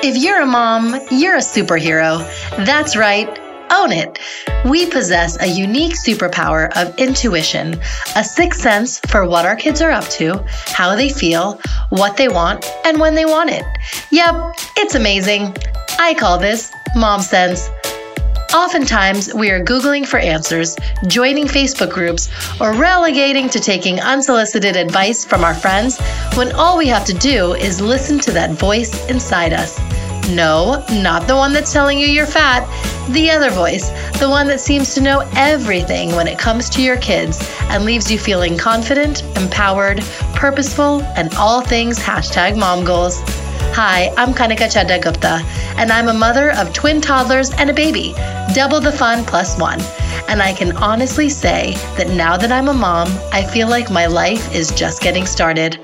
If you're a mom, you're a superhero. That's right. Own it. We possess a unique superpower of intuition, a sixth sense for what our kids are up to, how they feel, what they want, and when they want it. Yep, it's amazing. I call this mom sense. Oftentimes, we are Googling for answers, joining Facebook groups, or relegating to taking unsolicited advice from our friends when all we have to do is listen to that voice inside us. No, not the one that's telling you you're fat, the other voice, the one that seems to know everything when it comes to your kids and leaves you feeling confident, empowered, purposeful, and all things hashtag mom goals. Hi, I'm Kanika Chadda Gupta, and I'm a mother of twin toddlers and a baby, double the fun plus one. And I can honestly say that now that I'm a mom, I feel like my life is just getting started.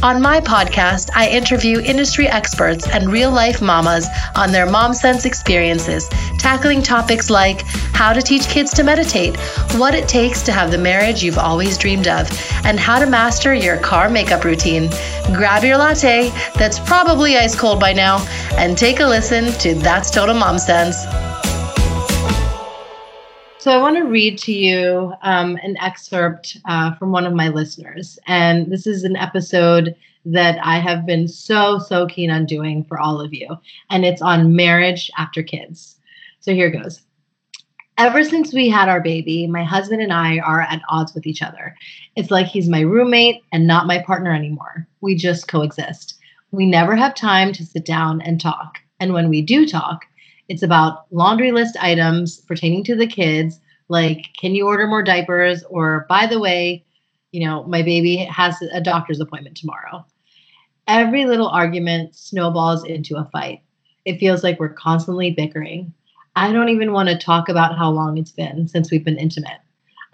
On my podcast, I interview industry experts and real life mamas on their mom sense experiences, tackling topics like how to teach kids to meditate, what it takes to have the marriage you've always dreamed of, and how to master your car makeup routine. Grab your latte, that's probably ice cold by now, and take a listen to That's Total Mom Sense. So, I want to read to you um, an excerpt uh, from one of my listeners. And this is an episode that I have been so, so keen on doing for all of you. And it's on marriage after kids. So, here goes. Ever since we had our baby, my husband and I are at odds with each other. It's like he's my roommate and not my partner anymore. We just coexist. We never have time to sit down and talk. And when we do talk, it's about laundry list items pertaining to the kids, like can you order more diapers? Or by the way, you know, my baby has a doctor's appointment tomorrow. Every little argument snowballs into a fight. It feels like we're constantly bickering. I don't even want to talk about how long it's been since we've been intimate.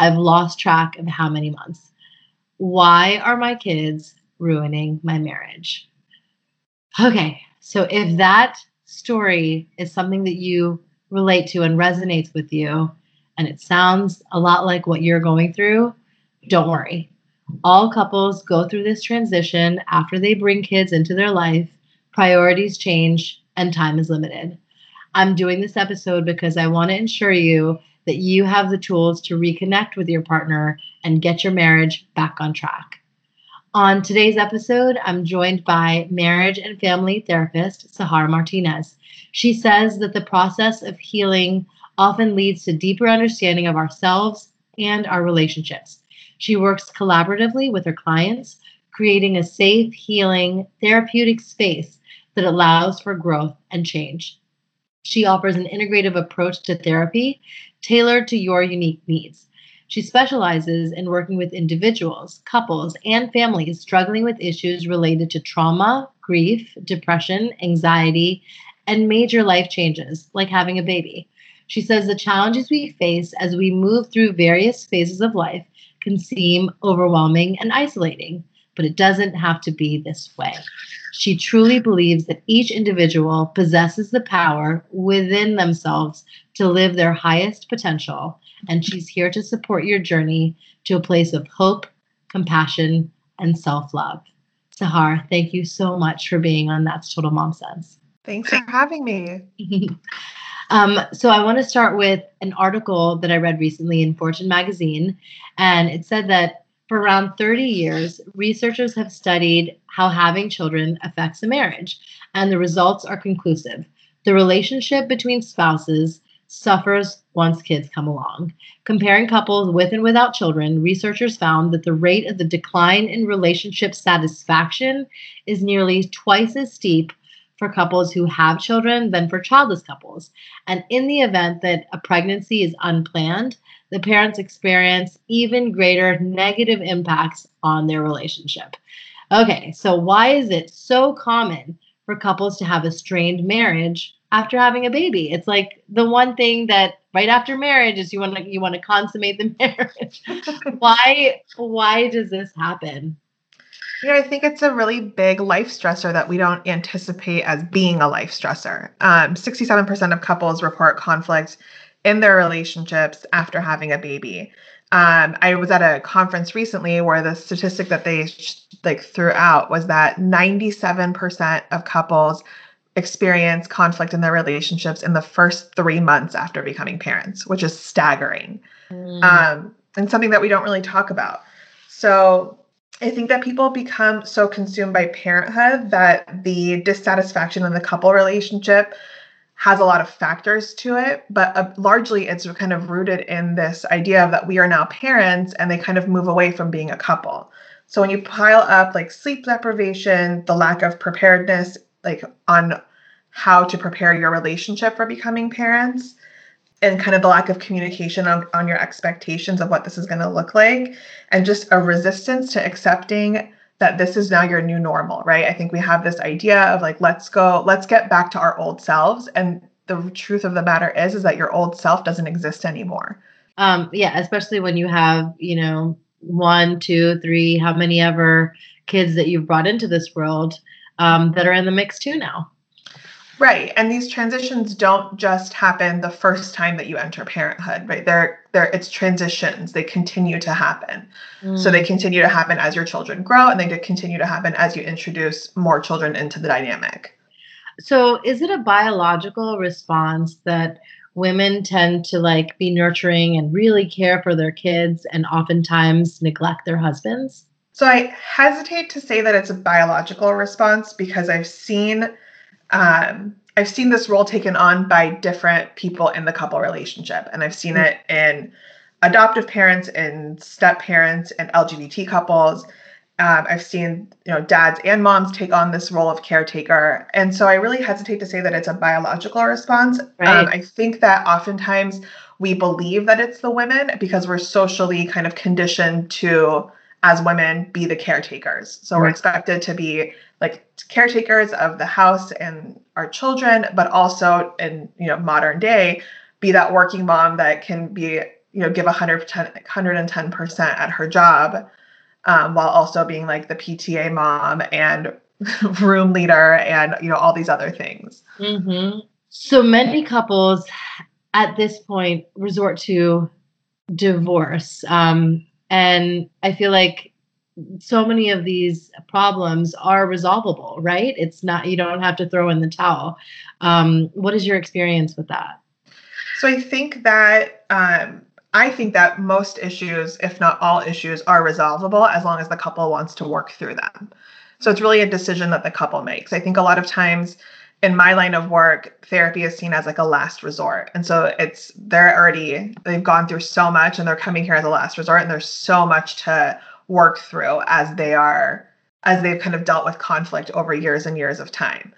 I've lost track of how many months. Why are my kids ruining my marriage? Okay, so if that story is something that you relate to and resonates with you, and it sounds a lot like what you're going through, don't worry. All couples go through this transition after they bring kids into their life, priorities change, and time is limited. I'm doing this episode because I want to ensure you that you have the tools to reconnect with your partner and get your marriage back on track. On today's episode, I'm joined by marriage and family therapist Sahar Martinez. She says that the process of healing often leads to deeper understanding of ourselves and our relationships. She works collaboratively with her clients, creating a safe, healing, therapeutic space that allows for growth and change. She offers an integrative approach to therapy tailored to your unique needs. She specializes in working with individuals, couples, and families struggling with issues related to trauma, grief, depression, anxiety, and major life changes like having a baby. She says the challenges we face as we move through various phases of life can seem overwhelming and isolating, but it doesn't have to be this way. She truly believes that each individual possesses the power within themselves to live their highest potential, and she's here to support your journey to a place of hope, compassion, and self love. Sahar, thank you so much for being on That's Total Mom Sense. Thanks for having me. um, so, I want to start with an article that I read recently in Fortune magazine, and it said that for around 30 years, researchers have studied how having children affects a marriage, and the results are conclusive. The relationship between spouses suffers once kids come along. Comparing couples with and without children, researchers found that the rate of the decline in relationship satisfaction is nearly twice as steep for couples who have children than for childless couples. And in the event that a pregnancy is unplanned, the parents experience even greater negative impacts on their relationship. Okay, so why is it so common for couples to have a strained marriage after having a baby? It's like the one thing that right after marriage is you want to you want to consummate the marriage. why why does this happen? Yeah, I think it's a really big life stressor that we don't anticipate as being a life stressor. Um, 67% of couples report conflict in their relationships after having a baby. Um, I was at a conference recently where the statistic that they sh- like threw out was that 97% of couples experience conflict in their relationships in the first three months after becoming parents, which is staggering mm. um, and something that we don't really talk about. So I think that people become so consumed by parenthood that the dissatisfaction in the couple relationship has a lot of factors to it, but uh, largely it's kind of rooted in this idea of that we are now parents and they kind of move away from being a couple. So when you pile up like sleep deprivation, the lack of preparedness like on how to prepare your relationship for becoming parents, and kind of the lack of communication on, on your expectations of what this is going to look like, and just a resistance to accepting that this is now your new normal, right? I think we have this idea of like, let's go, let's get back to our old selves. And the truth of the matter is, is that your old self doesn't exist anymore. Um, yeah, especially when you have, you know, one, two, three, how many ever kids that you've brought into this world um, that are in the mix too now. Right. And these transitions don't just happen the first time that you enter parenthood, right? They're they're it's transitions. They continue to happen. Mm. So they continue to happen as your children grow and they continue to happen as you introduce more children into the dynamic. So is it a biological response that women tend to like be nurturing and really care for their kids and oftentimes neglect their husbands? So I hesitate to say that it's a biological response because I've seen um, I've seen this role taken on by different people in the couple relationship, and I've seen it in adoptive parents and step parents and LGBT couples. Um, I've seen you know dads and moms take on this role of caretaker, and so I really hesitate to say that it's a biological response. Right. Um, I think that oftentimes we believe that it's the women because we're socially kind of conditioned to as women be the caretakers. So right. we're expected to be like caretakers of the house and our children, but also in you know modern day, be that working mom that can be you know give 110 percent at her job, um, while also being like the PTA mom and room leader and you know all these other things. Mm-hmm. So many couples at this point resort to divorce, um, and I feel like so many of these problems are resolvable, right? It's not, you don't have to throw in the towel. Um, what is your experience with that? So I think that, um, I think that most issues, if not all issues, are resolvable as long as the couple wants to work through them. So it's really a decision that the couple makes. I think a lot of times in my line of work, therapy is seen as like a last resort. And so it's, they're already, they've gone through so much and they're coming here as a last resort and there's so much to work through as they are as they've kind of dealt with conflict over years and years of time.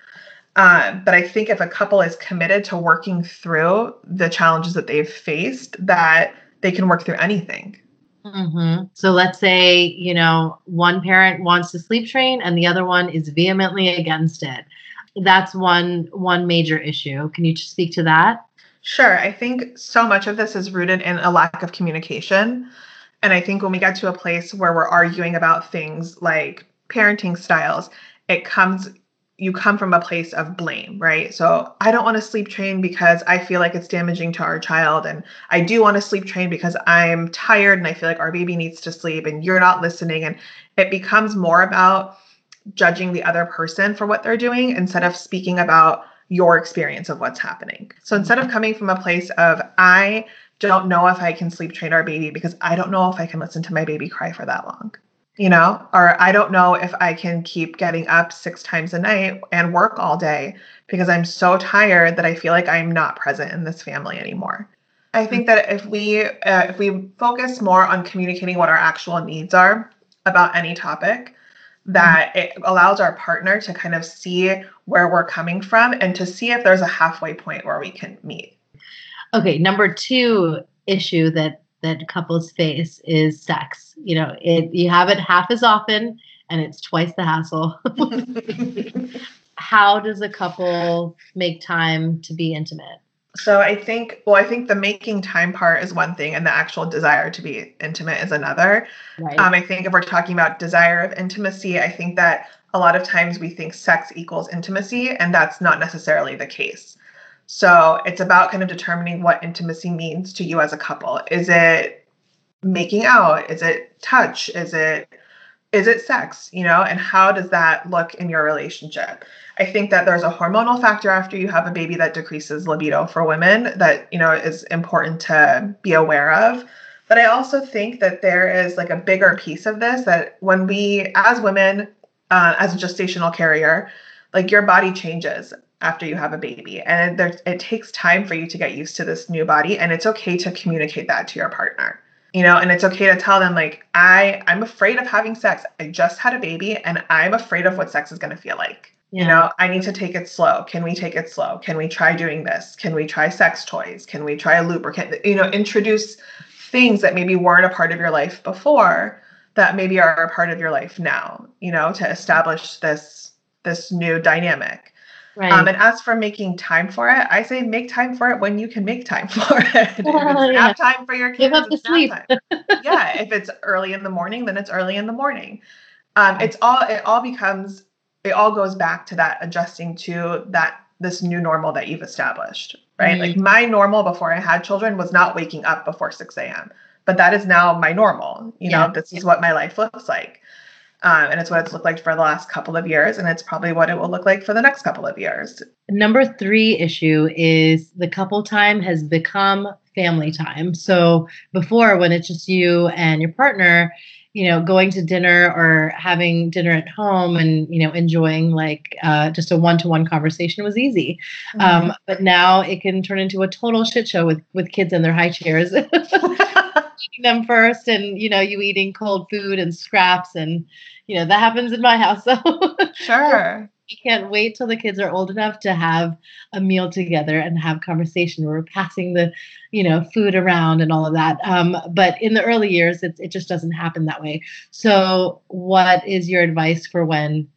Um, but I think if a couple is committed to working through the challenges that they've faced, that they can work through anything. Mm-hmm. So let's say you know one parent wants to sleep train and the other one is vehemently against it. That's one one major issue. Can you speak to that? Sure. I think so much of this is rooted in a lack of communication. And I think when we get to a place where we're arguing about things like parenting styles, it comes you come from a place of blame, right? So I don't want to sleep train because I feel like it's damaging to our child. And I do want to sleep train because I'm tired and I feel like our baby needs to sleep and you're not listening. And it becomes more about judging the other person for what they're doing instead of speaking about your experience of what's happening. So instead of coming from a place of, I don't know if I can sleep train our baby because I don't know if I can listen to my baby cry for that long. You know, or I don't know if I can keep getting up six times a night and work all day because I'm so tired that I feel like I'm not present in this family anymore. I think that if we uh, if we focus more on communicating what our actual needs are about any topic, that it allows our partner to kind of see where we're coming from and to see if there's a halfway point where we can meet. Okay, number two issue that that couples face is sex. You know, it you have it half as often and it's twice the hassle. How does a couple make time to be intimate? So I think, well, I think the making time part is one thing, and the actual desire to be intimate is another. Right. Um, I think if we're talking about desire of intimacy, I think that a lot of times we think sex equals intimacy, and that's not necessarily the case. So it's about kind of determining what intimacy means to you as a couple. Is it making out? Is it touch? Is it is it sex you know and how does that look in your relationship? I think that there's a hormonal factor after you have a baby that decreases libido for women that you know is important to be aware of. But i also think that there is like a bigger piece of this that when we as women uh, as a gestational carrier like your body changes after you have a baby. And there, it takes time for you to get used to this new body and it's okay to communicate that to your partner you know and it's okay to tell them like i i'm afraid of having sex. I just had a baby and i'm afraid of what sex is going to feel like. Yeah. you know i need to take it slow. Can we take it slow? Can we try doing this? Can we try sex toys? Can we try a lubricant you know introduce things that maybe weren't a part of your life before that maybe are a part of your life now you know to establish this this new dynamic Right. Um, and as for making time for it, I say make time for it when you can make time for it. it's yeah. nap time for your kids, give up the sleep. yeah, if it's early in the morning, then it's early in the morning. Um, it's all it all becomes it all goes back to that adjusting to that this new normal that you've established, right? Mm-hmm. Like my normal before I had children was not waking up before 6 a.m. But that is now my normal. You yeah. know, this is what my life looks like. Um, and it's what it's looked like for the last couple of years, and it's probably what it will look like for the next couple of years. Number three issue is the couple time has become family time. So before, when it's just you and your partner, you know, going to dinner or having dinner at home and you know enjoying like uh, just a one-to-one conversation was easy. Mm-hmm. Um, but now it can turn into a total shit show with with kids in their high chairs. eating them first and you know you eating cold food and scraps and you know that happens in my house so sure I can't wait till the kids are old enough to have a meal together and have conversation. We're passing the, you know, food around and all of that. Um, but in the early years, it, it just doesn't happen that way. So, what is your advice for when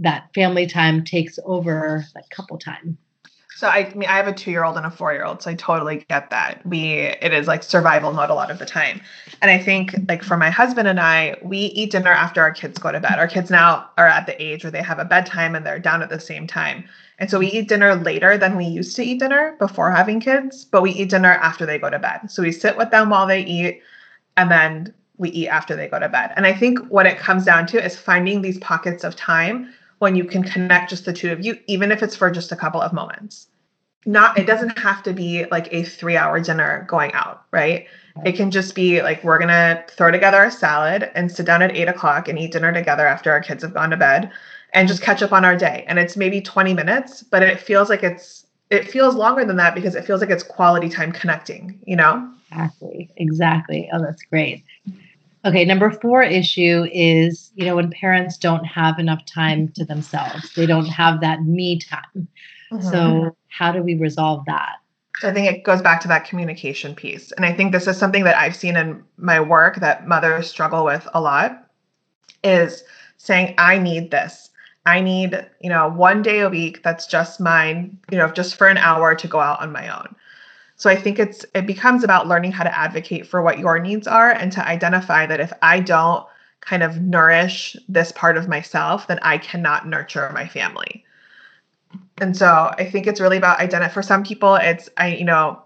that family time takes over that couple time? So I, mean, I have a two-year-old and a four-year-old, so I totally get that. We, it is like survival mode a lot of the time. And I think, like for my husband and I, we eat dinner after our kids go to bed. Our kids now are at the age where they have a bedtime and they're down at the same time. And so we eat dinner later than we used to eat dinner before having kids, but we eat dinner after they go to bed. So we sit with them while they eat, and then we eat after they go to bed. And I think what it comes down to is finding these pockets of time when you can connect just the two of you, even if it's for just a couple of moments not it doesn't have to be like a three hour dinner going out right? It can just be like we're gonna throw together a salad and sit down at eight o'clock and eat dinner together after our kids have gone to bed and just catch up on our day. And it's maybe 20 minutes but it feels like it's it feels longer than that because it feels like it's quality time connecting you know? Exactly. Exactly. Oh that's great. Okay number four issue is you know when parents don't have enough time to themselves. They don't have that me time. Mm-hmm. So, how do we resolve that? I think it goes back to that communication piece. And I think this is something that I've seen in my work that mothers struggle with a lot is saying, I need this. I need, you know, one day a week that's just mine, you know, just for an hour to go out on my own. So I think it's it becomes about learning how to advocate for what your needs are and to identify that if I don't kind of nourish this part of myself, then I cannot nurture my family. And so I think it's really about identify for some people it's I you know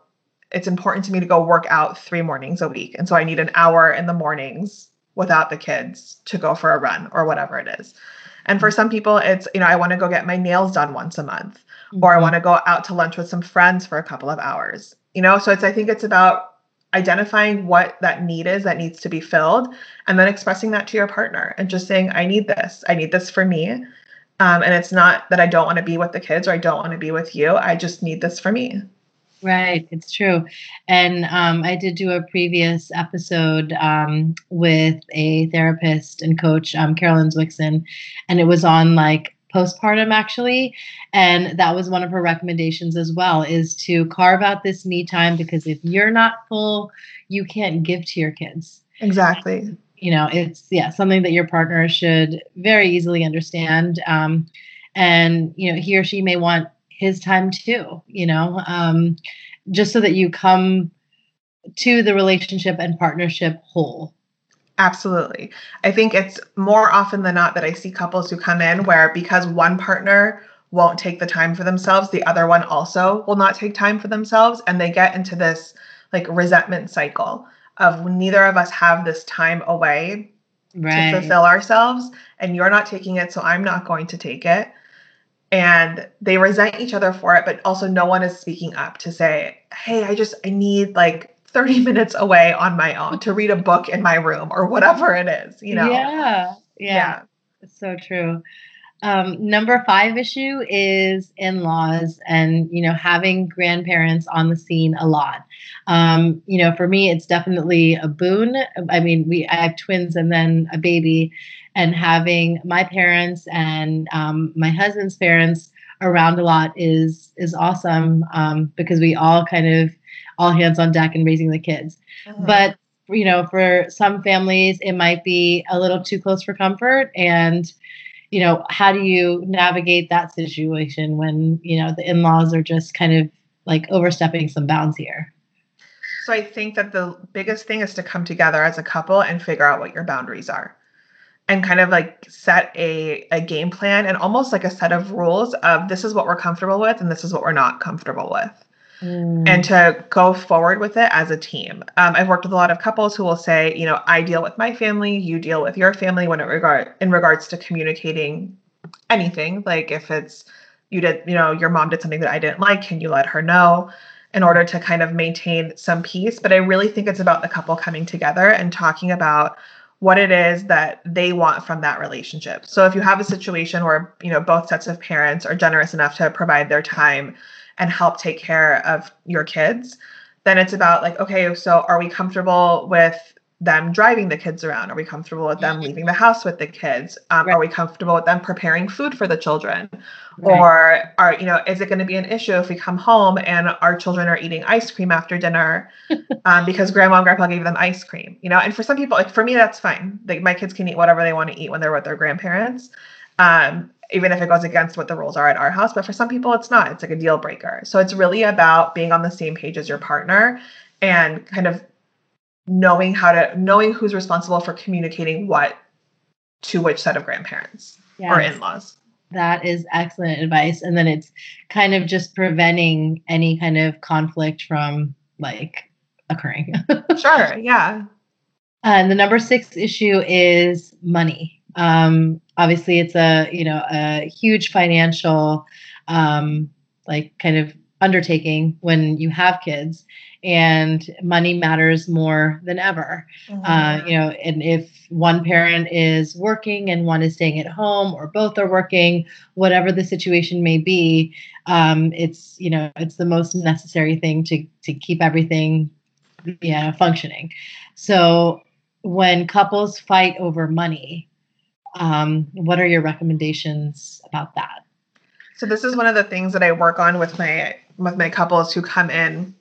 it's important to me to go work out 3 mornings a week. And so I need an hour in the mornings without the kids to go for a run or whatever it is. And for some people it's you know I want to go get my nails done once a month mm-hmm. or I mm-hmm. want to go out to lunch with some friends for a couple of hours. You know, so it's I think it's about identifying what that need is that needs to be filled and then expressing that to your partner and just saying i need this i need this for me um, and it's not that I don't want to be with the kids or I don't want to be with you. I just need this for me. Right, it's true. And um, I did do a previous episode um, with a therapist and coach, um, Carolyn Zwickson, and it was on like postpartum actually and that was one of her recommendations as well is to carve out this me time because if you're not full you can't give to your kids exactly you know it's yeah something that your partner should very easily understand um, and you know he or she may want his time too you know um, just so that you come to the relationship and partnership whole. Absolutely. I think it's more often than not that i see couples who come in where because one partner won't take the time for themselves the other one also will not take time for themselves and they get into this like resentment cycle of neither of us have this time away right. to fulfill ourselves and you're not taking it so i'm not going to take it. And they resent each other for it but also no one is speaking up to say hey i just i need like 30 minutes away on my own to read a book in my room or whatever it is you know? Yeah. Yeah, yeah. so true um, number five issue is in-laws and you know having grandparents on the scene a lot. Um, you know for me it's definitely a boon. I mean we i have twins and then a baby and having my parents and um, my husband's parents around a lot is is awesome um, because we all kind of all hands on deck in raising the kids. Uh-huh. but you know for some families it might be a little too close for comfort and you know, how do you navigate that situation when, you know, the in laws are just kind of like overstepping some bounds here? So I think that the biggest thing is to come together as a couple and figure out what your boundaries are and kind of like set a, a game plan and almost like a set of rules of this is what we're comfortable with and this is what we're not comfortable with mm. and to go forward with it as a team. Um, I've worked with a lot of couples who will say, you know, I deal with my family, you deal with your family when it regard in regards to communicating anything. Like if it's you did, you know, your mom did something that I didn't like, can you let her know? in order to kind of maintain some peace. But I really think it's about the couple coming together and talking about what it is that they want from that relationship. So if you have a situation where, you know, both sets of parents are generous enough to provide their time and help take care of your kids, then it's about like, okay, so are we comfortable with them driving the kids around? Are we comfortable with them leaving the house with the kids? Um, right. Are we comfortable with them preparing food for the children? Right. Or are you know, is it going to be an issue if we come home and our children are eating ice cream after dinner um, because grandma and grandpa gave them ice cream? You know, and for some people, like for me, that's fine. Like my kids can eat whatever they want to eat when they're with their grandparents. Um, even if it goes against what the rules are at our house. But for some people, it's not. It's like a deal breaker. So it's really about being on the same page as your partner and kind of knowing how to knowing who's responsible for communicating what to which set of grandparents yes. or in-laws. That is excellent advice. And then it's kind of just preventing any kind of conflict from like occurring. sure. Yeah. And the number six issue is money. Um, obviously, it's a you know a huge financial um, like kind of undertaking when you have kids and money matters more than ever mm-hmm. uh, you know and if one parent is working and one is staying at home or both are working whatever the situation may be um, it's you know it's the most necessary thing to to keep everything yeah functioning so when couples fight over money um, what are your recommendations about that? So this is one of the things that I work on with my with my couples who come in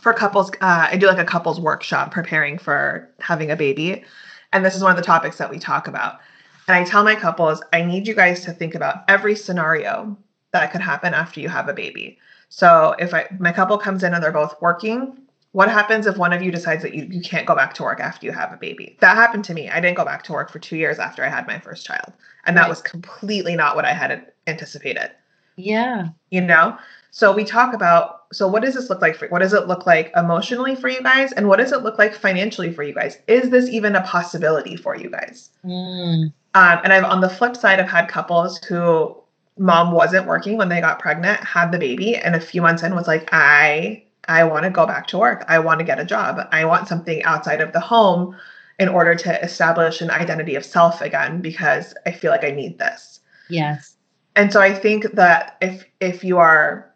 for couples. Uh, I do like a couples workshop preparing for having a baby, and this is one of the topics that we talk about. And I tell my couples, I need you guys to think about every scenario that could happen after you have a baby. So if I my couple comes in and they're both working, what happens if one of you decides that you, you can't go back to work after you have a baby? That happened to me. I didn't go back to work for two years after I had my first child. And that was completely not what I had anticipated. Yeah. You know? So we talk about so what does this look like for what does it look like emotionally for you guys? And what does it look like financially for you guys? Is this even a possibility for you guys? Mm. Um, and I've on the flip side, I've had couples who mom wasn't working when they got pregnant, had the baby, and a few months in was like, I I want to go back to work. I want to get a job. I want something outside of the home in order to establish an identity of self again because I feel like I need this. Yes. And so I think that if if you are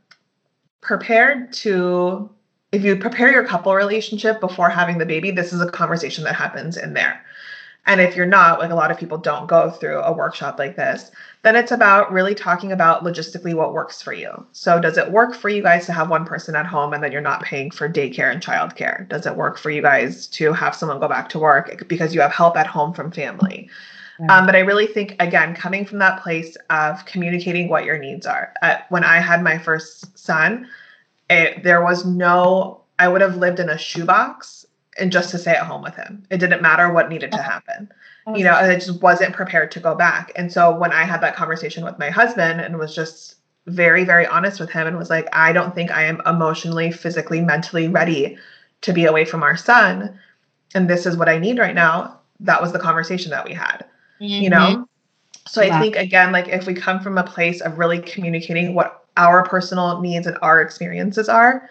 prepared to if you prepare your couple relationship before having the baby, this is a conversation that happens in there. And if you're not, like a lot of people don't go through a workshop like this, then it's about really talking about logistically what works for you. So, does it work for you guys to have one person at home and then you're not paying for daycare and childcare? Does it work for you guys to have someone go back to work because you have help at home from family? Yeah. Um, but I really think, again, coming from that place of communicating what your needs are. Uh, when I had my first son, it, there was no, I would have lived in a shoebox and just to stay at home with him. It didn't matter what needed to happen. You know, I just wasn't prepared to go back. And so when I had that conversation with my husband and was just very, very honest with him and was like, I don't think I am emotionally, physically, mentally ready to be away from our son. And this is what I need right now. that was the conversation that we had. Mm-hmm. You know? So I think again, like if we come from a place of really communicating what our personal needs and our experiences are,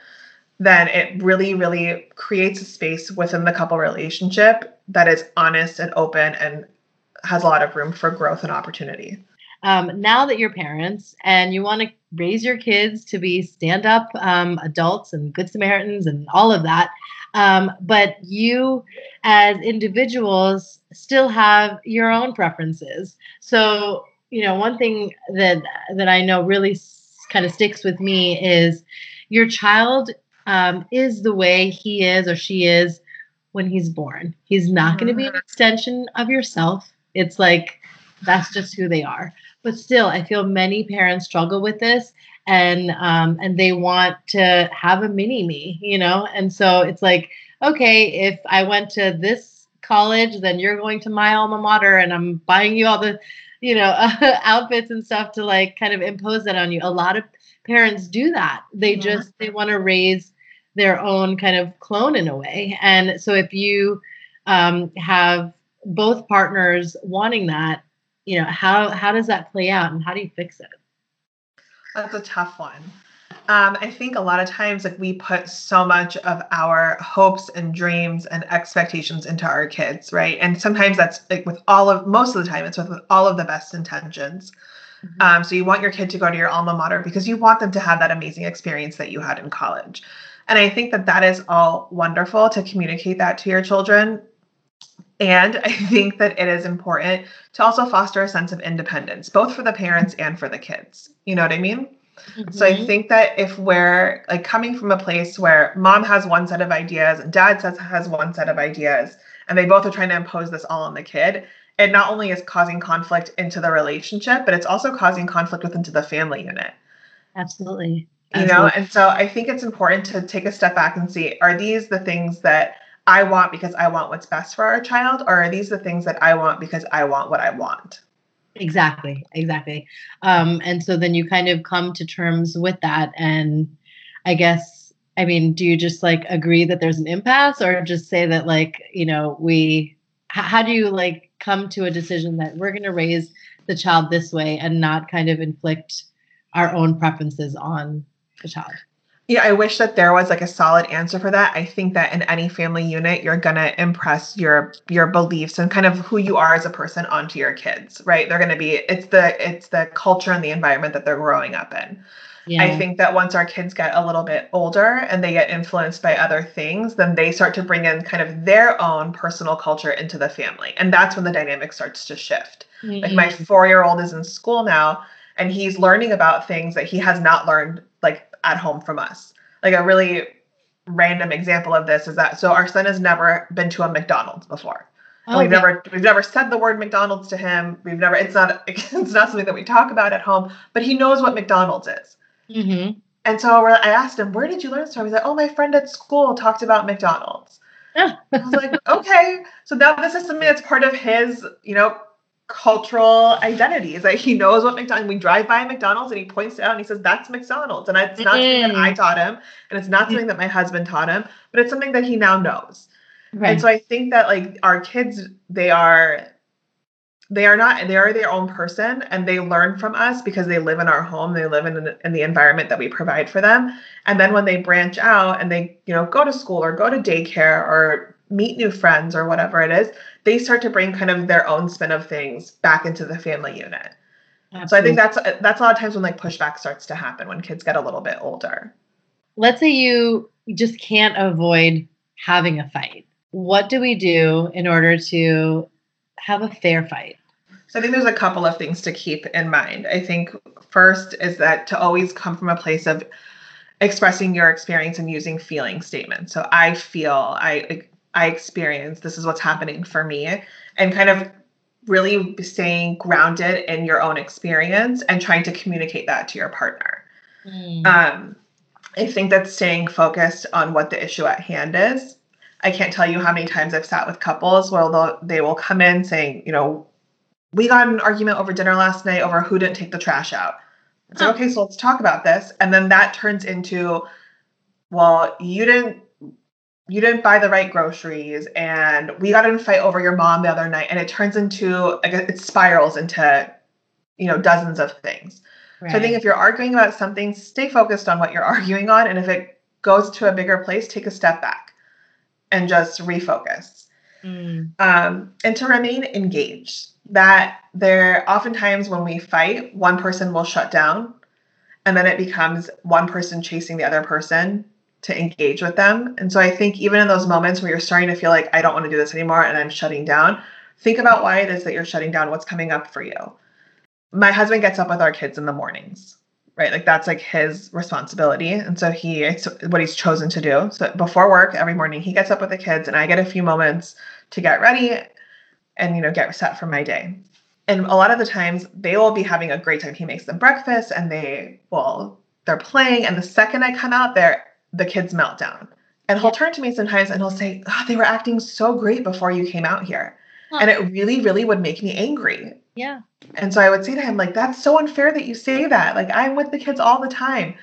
then it really, really creates a space within the couple relationship that is honest and open and has a lot of room for growth and opportunity. Um, now that you're parents and you want to raise your kids to be stand up um, adults and good Samaritans and all of that, um, but you as individuals still have your own preferences. So, you know, one thing that that I know really kind of sticks with me is your child um, is the way he is or she is when he's born. He's not going to be an mm-hmm. extension of yourself. It's like that's just who they are. But still, I feel many parents struggle with this, and um, and they want to have a mini me, you know. And so it's like, okay, if I went to this college, then you're going to my alma mater, and I'm buying you all the, you know, uh, outfits and stuff to like kind of impose that on you. A lot of parents do that. They yeah. just they want to raise their own kind of clone in a way. And so if you um, have both partners wanting that, you know, how how does that play out and how do you fix it? That's a tough one. Um, I think a lot of times like we put so much of our hopes and dreams and expectations into our kids, right? And sometimes that's like with all of most of the time it's with, with all of the best intentions. Mm-hmm. Um, so you want your kid to go to your alma mater because you want them to have that amazing experience that you had in college. And I think that that is all wonderful to communicate that to your children. And I think that it is important to also foster a sense of independence, both for the parents and for the kids. You know what I mean? Mm-hmm. So I mm-hmm. think that if we're like coming from a place where mom has one set of ideas and dad says has one set of ideas, and they both are trying to impose this all on the kid, it not only is causing conflict into the relationship, but it's also causing conflict within the family unit. Absolutely you know and so i think it's important to take a step back and see are these the things that i want because i want what's best for our child or are these the things that i want because i want what i want? Exactly exactly. Um, and so then you kind of come to terms with that and i guess i mean do you just like agree that there's an impasse or just say that like you know we how do you like come to a decision that we're going to raise the child this way and not kind of inflict our own preferences on the child. Yeah, I wish that there was like a solid answer for that. I think that in any family unit, you're gonna impress your your beliefs and kind of who you are as a person onto your kids, right? They're gonna be it's the it's the culture and the environment that they're growing up in. Yeah. I think that once our kids get a little bit older and they get influenced by other things, then they start to bring in kind of their own personal culture into the family. And that's when the dynamic starts to shift. Mm-hmm. Like my four year old is in school now and he's learning about things that he has not learned at home from us. Like a really random example of this is that so our son has never been to a McDonald's before. Okay. We've never we've never said the word McDonald's to him. We've never it's not it's not something that we talk about at home, but he knows what McDonald's is. Mm-hmm. And so I asked him, "Where did you learn this from?" He's like, "Oh, my friend at school talked about McDonald's." I was like, "Okay, so now this is something that's part of his, you know, cultural identities. Like he knows what McDonald's. We drive by a McDonald's and he points it out and he says, "That's McDonald's," and it's not mm-hmm. something that I taught him, and it's not something that my husband taught him, but it's something that he now knows. Right. And so I think that like our kids, they are. They are not. They are their own person, and they learn from us because they live in our home. They live in in the environment that we provide for them. And then when they branch out and they, you know, go to school or go to daycare or meet new friends or whatever it is, they start to bring kind of their own spin of things back into the family unit. Absolutely. So I think that's that's a lot of times when like pushback starts to happen when kids get a little bit older. Let's say you just can't avoid having a fight. What do we do in order to have a fair fight? So I think there's a couple of things to keep in mind. I think first is that to always come from a place of expressing your experience and using feeling statements. So I feel, I I experience. This is what's happening for me. And kind of really staying grounded in your own experience and trying to communicate that to your partner. Mm. Um, I think that staying focused on what the issue at hand is. I can't tell you how many times I've sat with couples where they will come in saying, you know, we got an argument over dinner last night over who didn't take the trash out. It's like, okay, so let's talk about this. And then that turns into, well, you didn't you didn't buy the right groceries and we got in a fight over your mom the other night and it turns into it spirals into you know dozens of things right. so i think if you're arguing about something stay focused on what you're arguing on and if it goes to a bigger place take a step back and just refocus mm. um, and to remain engaged that there oftentimes when we fight one person will shut down and then it becomes one person chasing the other person to engage with them. And so I think even in those moments where you're starting to feel like I don't want to do this anymore and I'm shutting down, think about why it is that you're shutting down, what's coming up for you. My husband gets up with our kids in the mornings, right? Like that's like his responsibility. And so he it's what he's chosen to do. So before work every morning he gets up with the kids and I get a few moments to get ready and you know get set for my day. And a lot of the times they will be having a great time. He makes them breakfast and they will they're playing and the second I come out there the kids meltdown. And he'll turn to me sometimes and he'll say, oh, they were acting so great before you came out here. Huh. And it really, really would make me angry. Yeah. And so I would say to him, like, that's so unfair that you say that. Like, I'm with the kids all the time.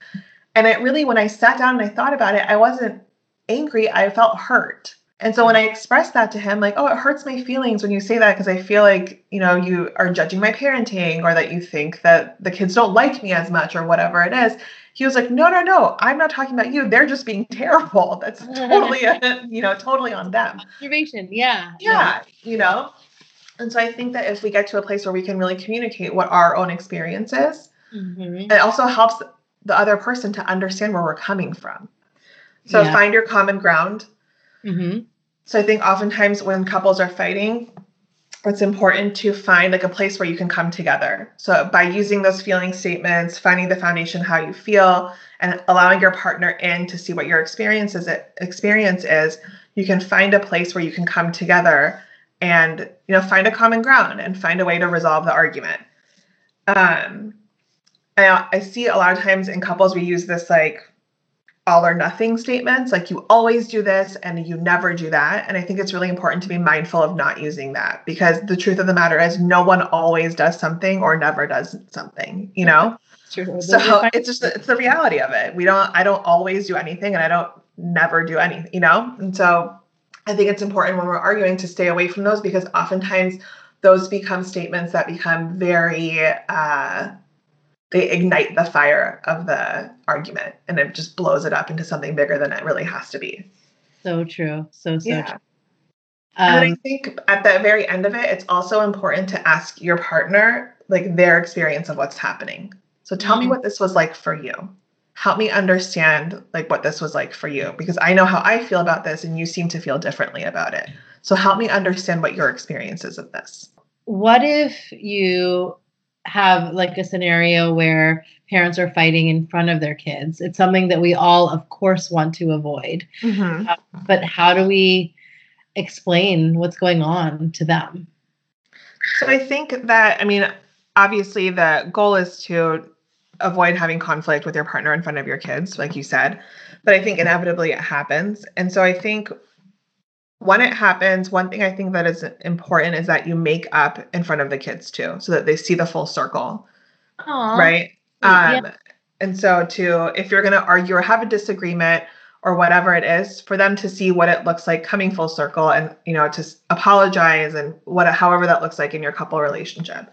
And it really, when I sat down and I thought about it, I wasn't angry. I felt hurt. And so when I expressed that to him, like, oh, it hurts my feelings when you say that because I feel like, you know, you are judging my parenting or that you think that the kids don't like me as much or whatever it is he was like, no, no, no, I'm not talking about you. They're just being terrible. That's totally, you know, totally on them. Observation. Yeah. Yeah. You know? And so I think that if we get to a place where we can really communicate what our own experience is, mm-hmm. it also helps the other person to understand where we're coming from. So yeah. find your common ground. Mm-hmm. So I think oftentimes when couples are fighting, it's important to find like a place where you can come together. So by using those feeling statements, finding the foundation how you feel, and allowing your partner in to see what your experience is, experience is, you can find a place where you can come together and you know find a common ground and find a way to resolve the argument. Um, I, I see a lot of times in couples we use this like all or nothing statements. Like you always do this and you never do that. And i think it's really important to be mindful of not using that because the truth of the matter is no one always does something or never does something you know? True. so it's just it's the reality of it. We don't i don't always do anything and i don't never do anything you know? And so i think it's important when we're arguing to stay away from those because oftentimes those become statements that become very uh they ignite the fire of the argument and it just blows it up into something bigger than it really has to be. So true. So, so yeah. true. Um, and I think at the very end of it, it's also important to ask your partner like their experience of what's happening. So tell mm-hmm. me what this was like for you. Help me understand like what this was like for you because I know how I feel about this and you seem to feel differently about it. So help me understand what your experience is of this. What if you have like a scenario where parents are fighting in front of their kids. It's something that we all, of course, want to avoid. Mm-hmm. Uh, but how do we explain what's going on to them? So I think that, I mean, obviously the goal is to avoid having conflict with your partner in front of your kids, like you said. But I think inevitably it happens. And so I think when it happens, one thing I think that is important is that you make up in front of the kids too, so that they see the full circle. Aww. Right. Um, yeah. And so, to if you're going to argue or have a disagreement or whatever it is, for them to see what it looks like coming full circle, and you know, to apologize and what, however that looks like in your couple relationship.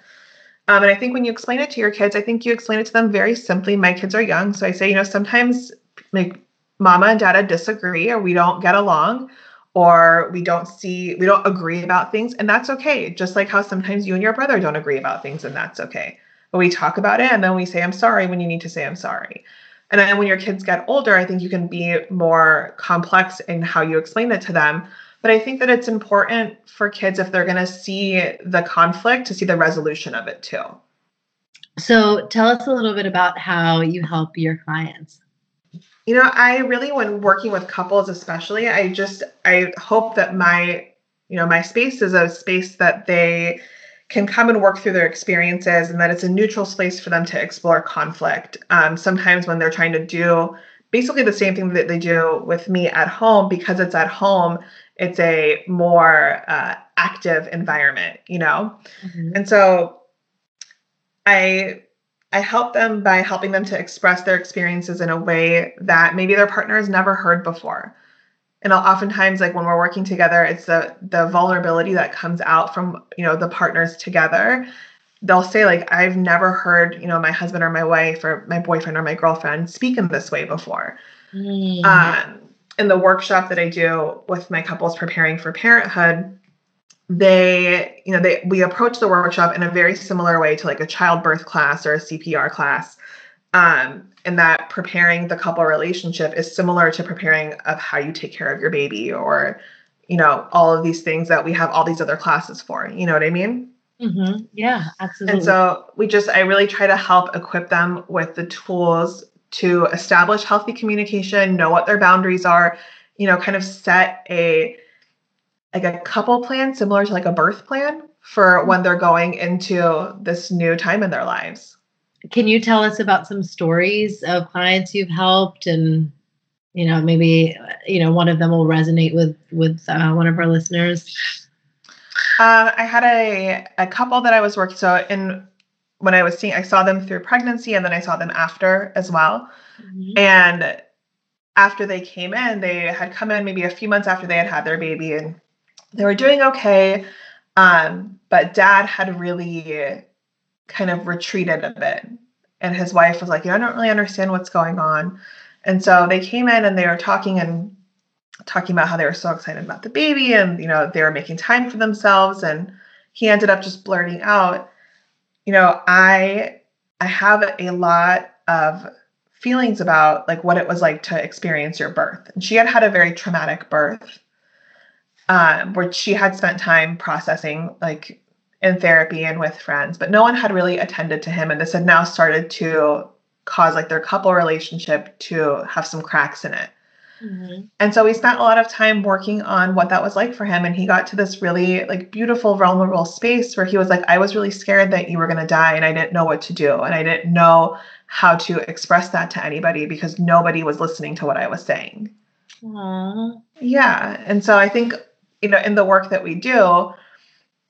Um, and I think when you explain it to your kids, I think you explain it to them very simply. My kids are young, so I say, you know, sometimes like mama and dada disagree or we don't get along or we don't see we don't agree about things and that's okay. Just like how sometimes you and your brother don't agree about things and that's okay. But we talk about it and then we say i'm sorry when you need to say i'm sorry. And then when your kids get older i think you can be more complex in how you explain it to them. But i think that it's important for kids if they're going to see the conflict to see the resolution of it too. So tell us a little bit about how you help your clients you know, I really, when working with couples, especially, I just, I hope that my, you know, my space is a space that they can come and work through their experiences and that it's a neutral space for them to explore conflict. Um, sometimes when they're trying to do basically the same thing that they do with me at home, because it's at home, it's a more uh, active environment, you know? Mm-hmm. And so I I help them by helping them to express their experiences in a way that maybe their partner has never heard before. and I'll oftentimes like when we're working together it's the the vulnerability that comes out from you know the partners together they'll say like i've never heard you know my husband or my wife or my boyfriend or my girlfriend speak in this way before mm. um, in the workshop that i do with my couples preparing for parenthood they you know they we approach the workshop in a very similar way to like a childbirth class or a cpr class. Um, and that preparing the couple relationship is similar to preparing of how you take care of your baby or you know all of these things that we have all these other classes for. You know what i mean? Mm-hmm. yeah absolutely. and so we just i really try to help equip them with the tools to establish healthy communication know what their boundaries are you know kind of set a like a couple plan similar to like a birth plan for when they're going into this new time in their lives. Can you tell us about some stories of clients you've helped and you know maybe you know one of them will resonate with with uh, one of our listeners? Um, i had a a couple that i was working so in when i was seeing i saw them through pregnancy and then i saw them after as well. Mm-hmm. and after they came in they had come in maybe a few months after they had had their baby and they were doing okay um, but dad had really kind of retreated a bit. And his wife was like, yeah, I don't really understand what's going on. And so they came in and they were talking and talking about how they were so excited about the baby and, you know, they were making time for themselves. And he ended up just blurting out, you know, I I have a lot of feelings about like what it was like to experience your birth. And she had had a very traumatic birth um, where she had spent time processing like in therapy and with friends, but no one had really attended to him. And this had now started to cause like their couple relationship to have some cracks in it. Mm-hmm. And so we spent a lot of time working on what that was like for him. And he got to this really like beautiful, vulnerable space where he was like, I was really scared that you were going to die and I didn't know what to do. And I didn't know how to express that to anybody because nobody was listening to what I was saying. Aww. Yeah. And so I think, you know, in the work that we do,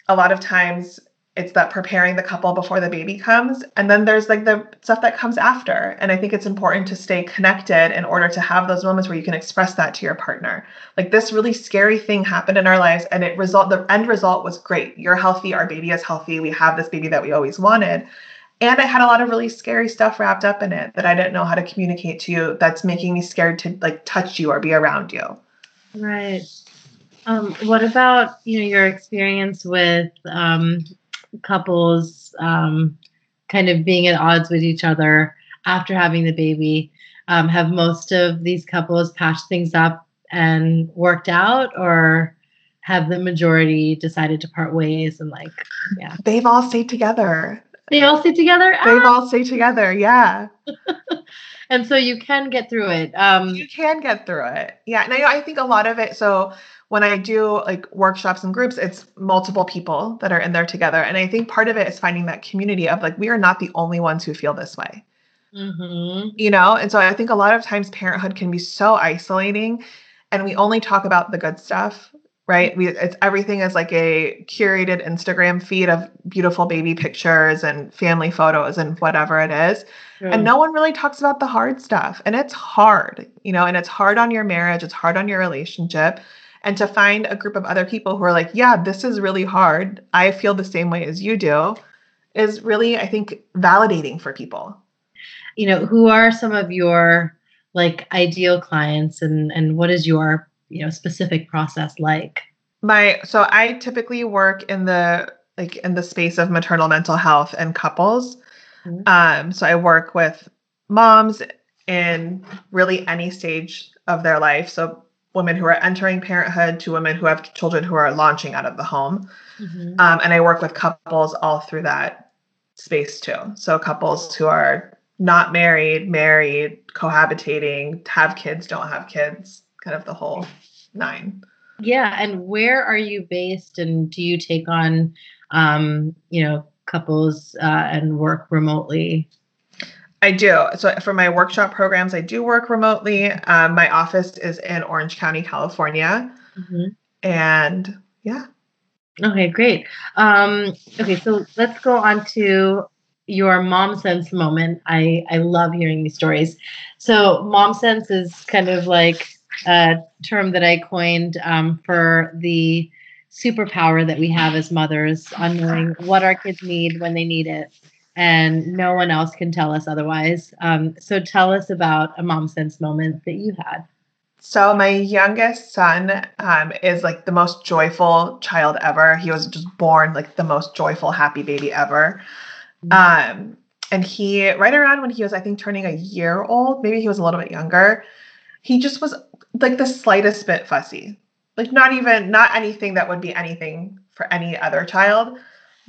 a lot of times it's that preparing the couple before the baby comes and then there's like the stuff that comes after. And i think it's important to stay connected in order to have those moments where you can express that to your partner. Like this really scary thing happened in our lives and it result the end result was great. You're healthy our baby is healthy we have this baby that we always wanted. And i had a lot of really scary stuff wrapped up in it that i didn't know how to communicate to you that's making me scared to like touch you or be around you. Right um, what about you know your experience with um, couples um, kind of being at odds with each other after having the baby? Um, have most of these couples patched things up and worked out, or have the majority decided to part ways and like yeah? They've all stayed together. They all stay together. They've ah! all stayed together. Yeah. and so you can get through it. Um, you can get through it. Yeah. And I, I think a lot of it. So when I do like workshops and groups, it's multiple people that are in there together. And I think part of it is finding that community of like, we are not the only ones who feel this way. Mm-hmm. You know? And so I think a lot of times parenthood can be so isolating and we only talk about the good stuff right? We it's everything is like a curated instagram feed of beautiful baby pictures and family photos and whatever it is. And no one really talks about the hard stuff. And it's hard you know and it's hard on your marriage it's hard on your relationship. And to find a group of other people who are like, yeah, this is really hard. I feel the same way as you do is really, I think, validating for people. You know, who are some of your like ideal clients and and what is your, you know, specific process like? My so I typically work in the like in the space of maternal mental health and couples. Mm-hmm. Um, so I work with moms in really any stage of their life. So women who are entering parenthood to women who have children who are launching out of the home. Mm-hmm. Um, and I work with couples all through that space too. So couples who are not married, married, cohabitating, have kids, don't have kids, kind of the whole nine. Yeah. And where are you based? And do you take on, um, you know, couples uh, and work remotely? I do. So for my workshop programs, I do work remotely. Um, my office is in Orange County, California. Mm-hmm. And yeah. Okay, great. Um, okay, so let's go on to your mom sense moment. I, I love hearing these stories. So mom sense is kind of like a term that I coined um, for the superpower that we have as mothers on knowing what our kids need when they need it. And no one else can tell us otherwise. Um, so tell us about a mom sense moment that you had. So my youngest son um, is like the most joyful child ever. He was just born like the most joyful, happy baby ever. Mm-hmm. Um, and he, right around when he was, I think, turning a year old, maybe he was a little bit younger, he just was like the slightest bit fussy. Like not even, not anything that would be anything for any other child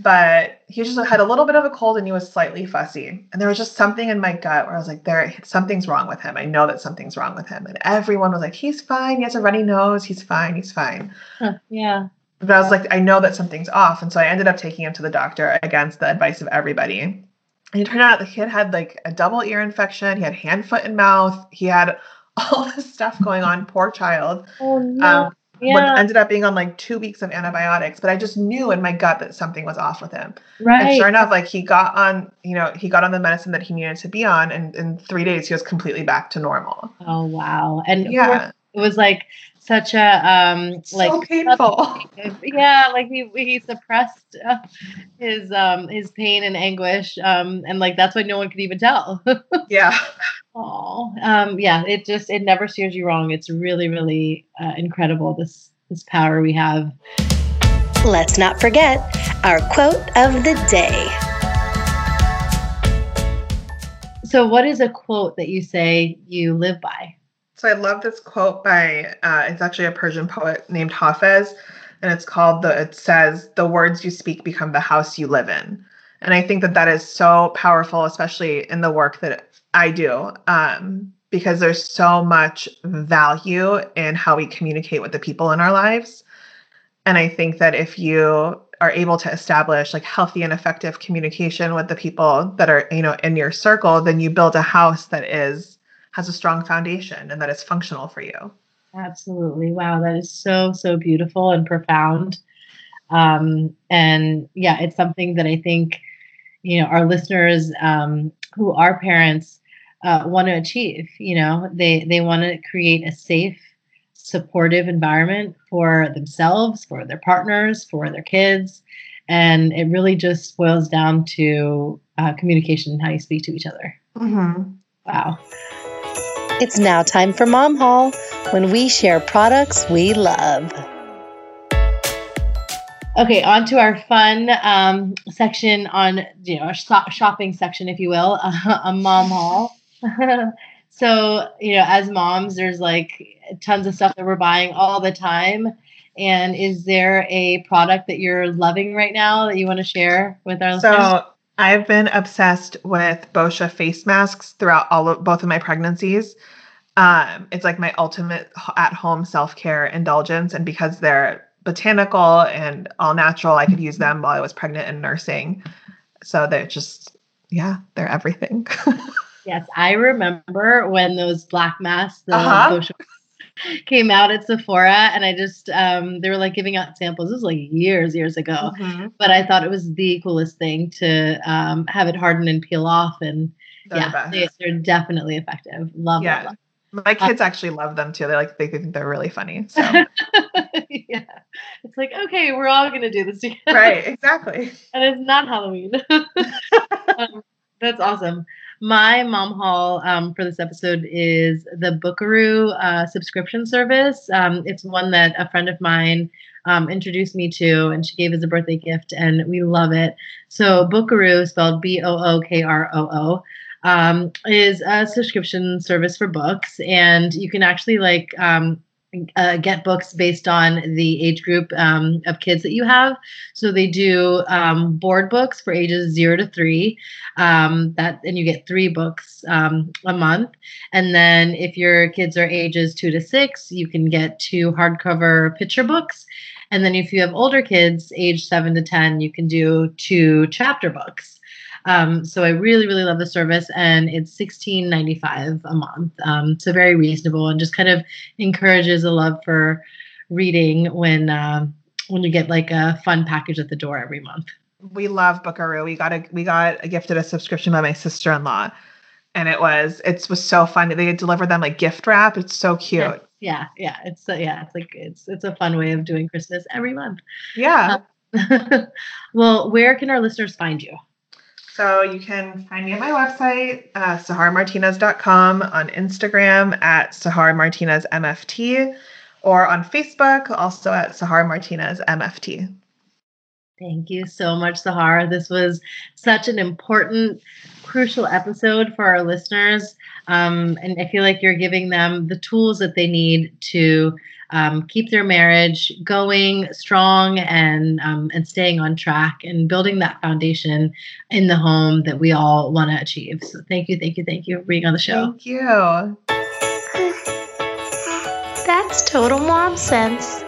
but he just had a little bit of a cold and he was slightly fussy. And there was just something in my gut where I was like, there, something's wrong with him. I know that something's wrong with him. And everyone was like, he's fine. He has a runny nose. He's fine. He's fine. Huh, yeah. But I was like, I know that something's off. And so I ended up taking him to the doctor against the advice of everybody. And it turned out the kid had like a double ear infection. He had hand, foot, and mouth. He had all this stuff going on. Poor child. Oh, no. Um, yeah. ended up being on like two weeks of antibiotics. But I just knew in my gut that something was off with him. Right. And sure enough, like he got on, you know, he got on the medicine that he needed to be on, and in three days he was completely back to normal. Oh wow! And yeah, it was like such a um like so painful. Yeah, like he he suppressed uh, his um his pain and anguish um and like that's why no one could even tell. yeah. Oh, um, yeah. It just it never steers you wrong. It's really, really uh, incredible this this power we have. Let's not forget our quote of the day. So, what is a quote that you say you live by? So, I love this quote by uh, it's actually a Persian poet named Hafez, and it's called the. It says, "The words you speak become the house you live in." And I think that that is so powerful, especially in the work that I do, um, because there's so much value in how we communicate with the people in our lives. And I think that if you are able to establish like healthy and effective communication with the people that are, you know, in your circle, then you build a house that is has a strong foundation and that is functional for you. Absolutely. Wow, that is so so beautiful and profound. Um, and yeah, it's something that I think you know our listeners um, who are parents uh, want to achieve. You know, they they want to create a safe, supportive environment for themselves, for their partners, for their kids, and it really just boils down to uh, communication and how you speak to each other. Mm-hmm. Wow. It's now time for Mom Haul when we share products we love. Okay, on to our fun um, section on, you know, our shopping section, if you will, uh, a mom haul. so, you know, as moms, there's like tons of stuff that we're buying all the time. And is there a product that you're loving right now that you want to share with our so, listeners? I've been obsessed with Boscia face masks throughout all of both of my pregnancies. Um, it's like my ultimate at-home self-care indulgence, and because they're botanical and all natural, I could use them while I was pregnant and nursing. So they're just, yeah, they're everything. Yes, I remember when those black masks, the uh-huh. came out at Sephora, and I just um, they were like giving out samples. This was like years, years ago, mm-hmm. but I thought it was the coolest thing to um, have it harden and peel off, and they're yeah, the they, are definitely effective. Love yeah. Love. My uh, kids actually love them too. They like they think they're really funny. So yeah, it's like okay, we're all gonna do this together. Right, exactly. and it's not Halloween. um, that's awesome. My mom haul um, for this episode is the Bookroo uh, subscription service. Um, it's one that a friend of mine um, introduced me to, and she gave as a birthday gift, and we love it. So Bookroo, spelled B O O K R O O. Um, is a subscription service for books, and you can actually like um, uh, get books based on the age group um, of kids that you have. So they do um, board books for ages zero to three. Um, that and you get three books um, a month. And then if your kids are ages two to six, you can get two hardcover picture books. And then if you have older kids, age seven to ten, you can do two chapter books. Um, so I really, really love the service, and it's sixteen ninety five a month. Um, so very reasonable, and just kind of encourages a love for reading when uh, when you get like a fun package at the door every month. We love Bookroo. We got a we got a gifted a subscription by my sister in law, and it was it was so fun. They delivered them like gift wrap. It's so cute. Yeah, yeah. It's uh, yeah, it's like it's it's a fun way of doing Christmas every month. Yeah. Uh, well, where can our listeners find you? So you can find me at my website, uh, saharmartinez.com, on Instagram at Sahar Martinez MFT, or on Facebook, also at Sahar Martinez MFT. Thank you so much, Sahar. This was such an important, crucial episode for our listeners. Um, and I feel like you're giving them the tools that they need to um, keep their marriage going strong and um, and staying on track and building that foundation in the home that we all want to achieve. So thank you, thank you, thank you for being on the show. Thank you. That's total mom sense.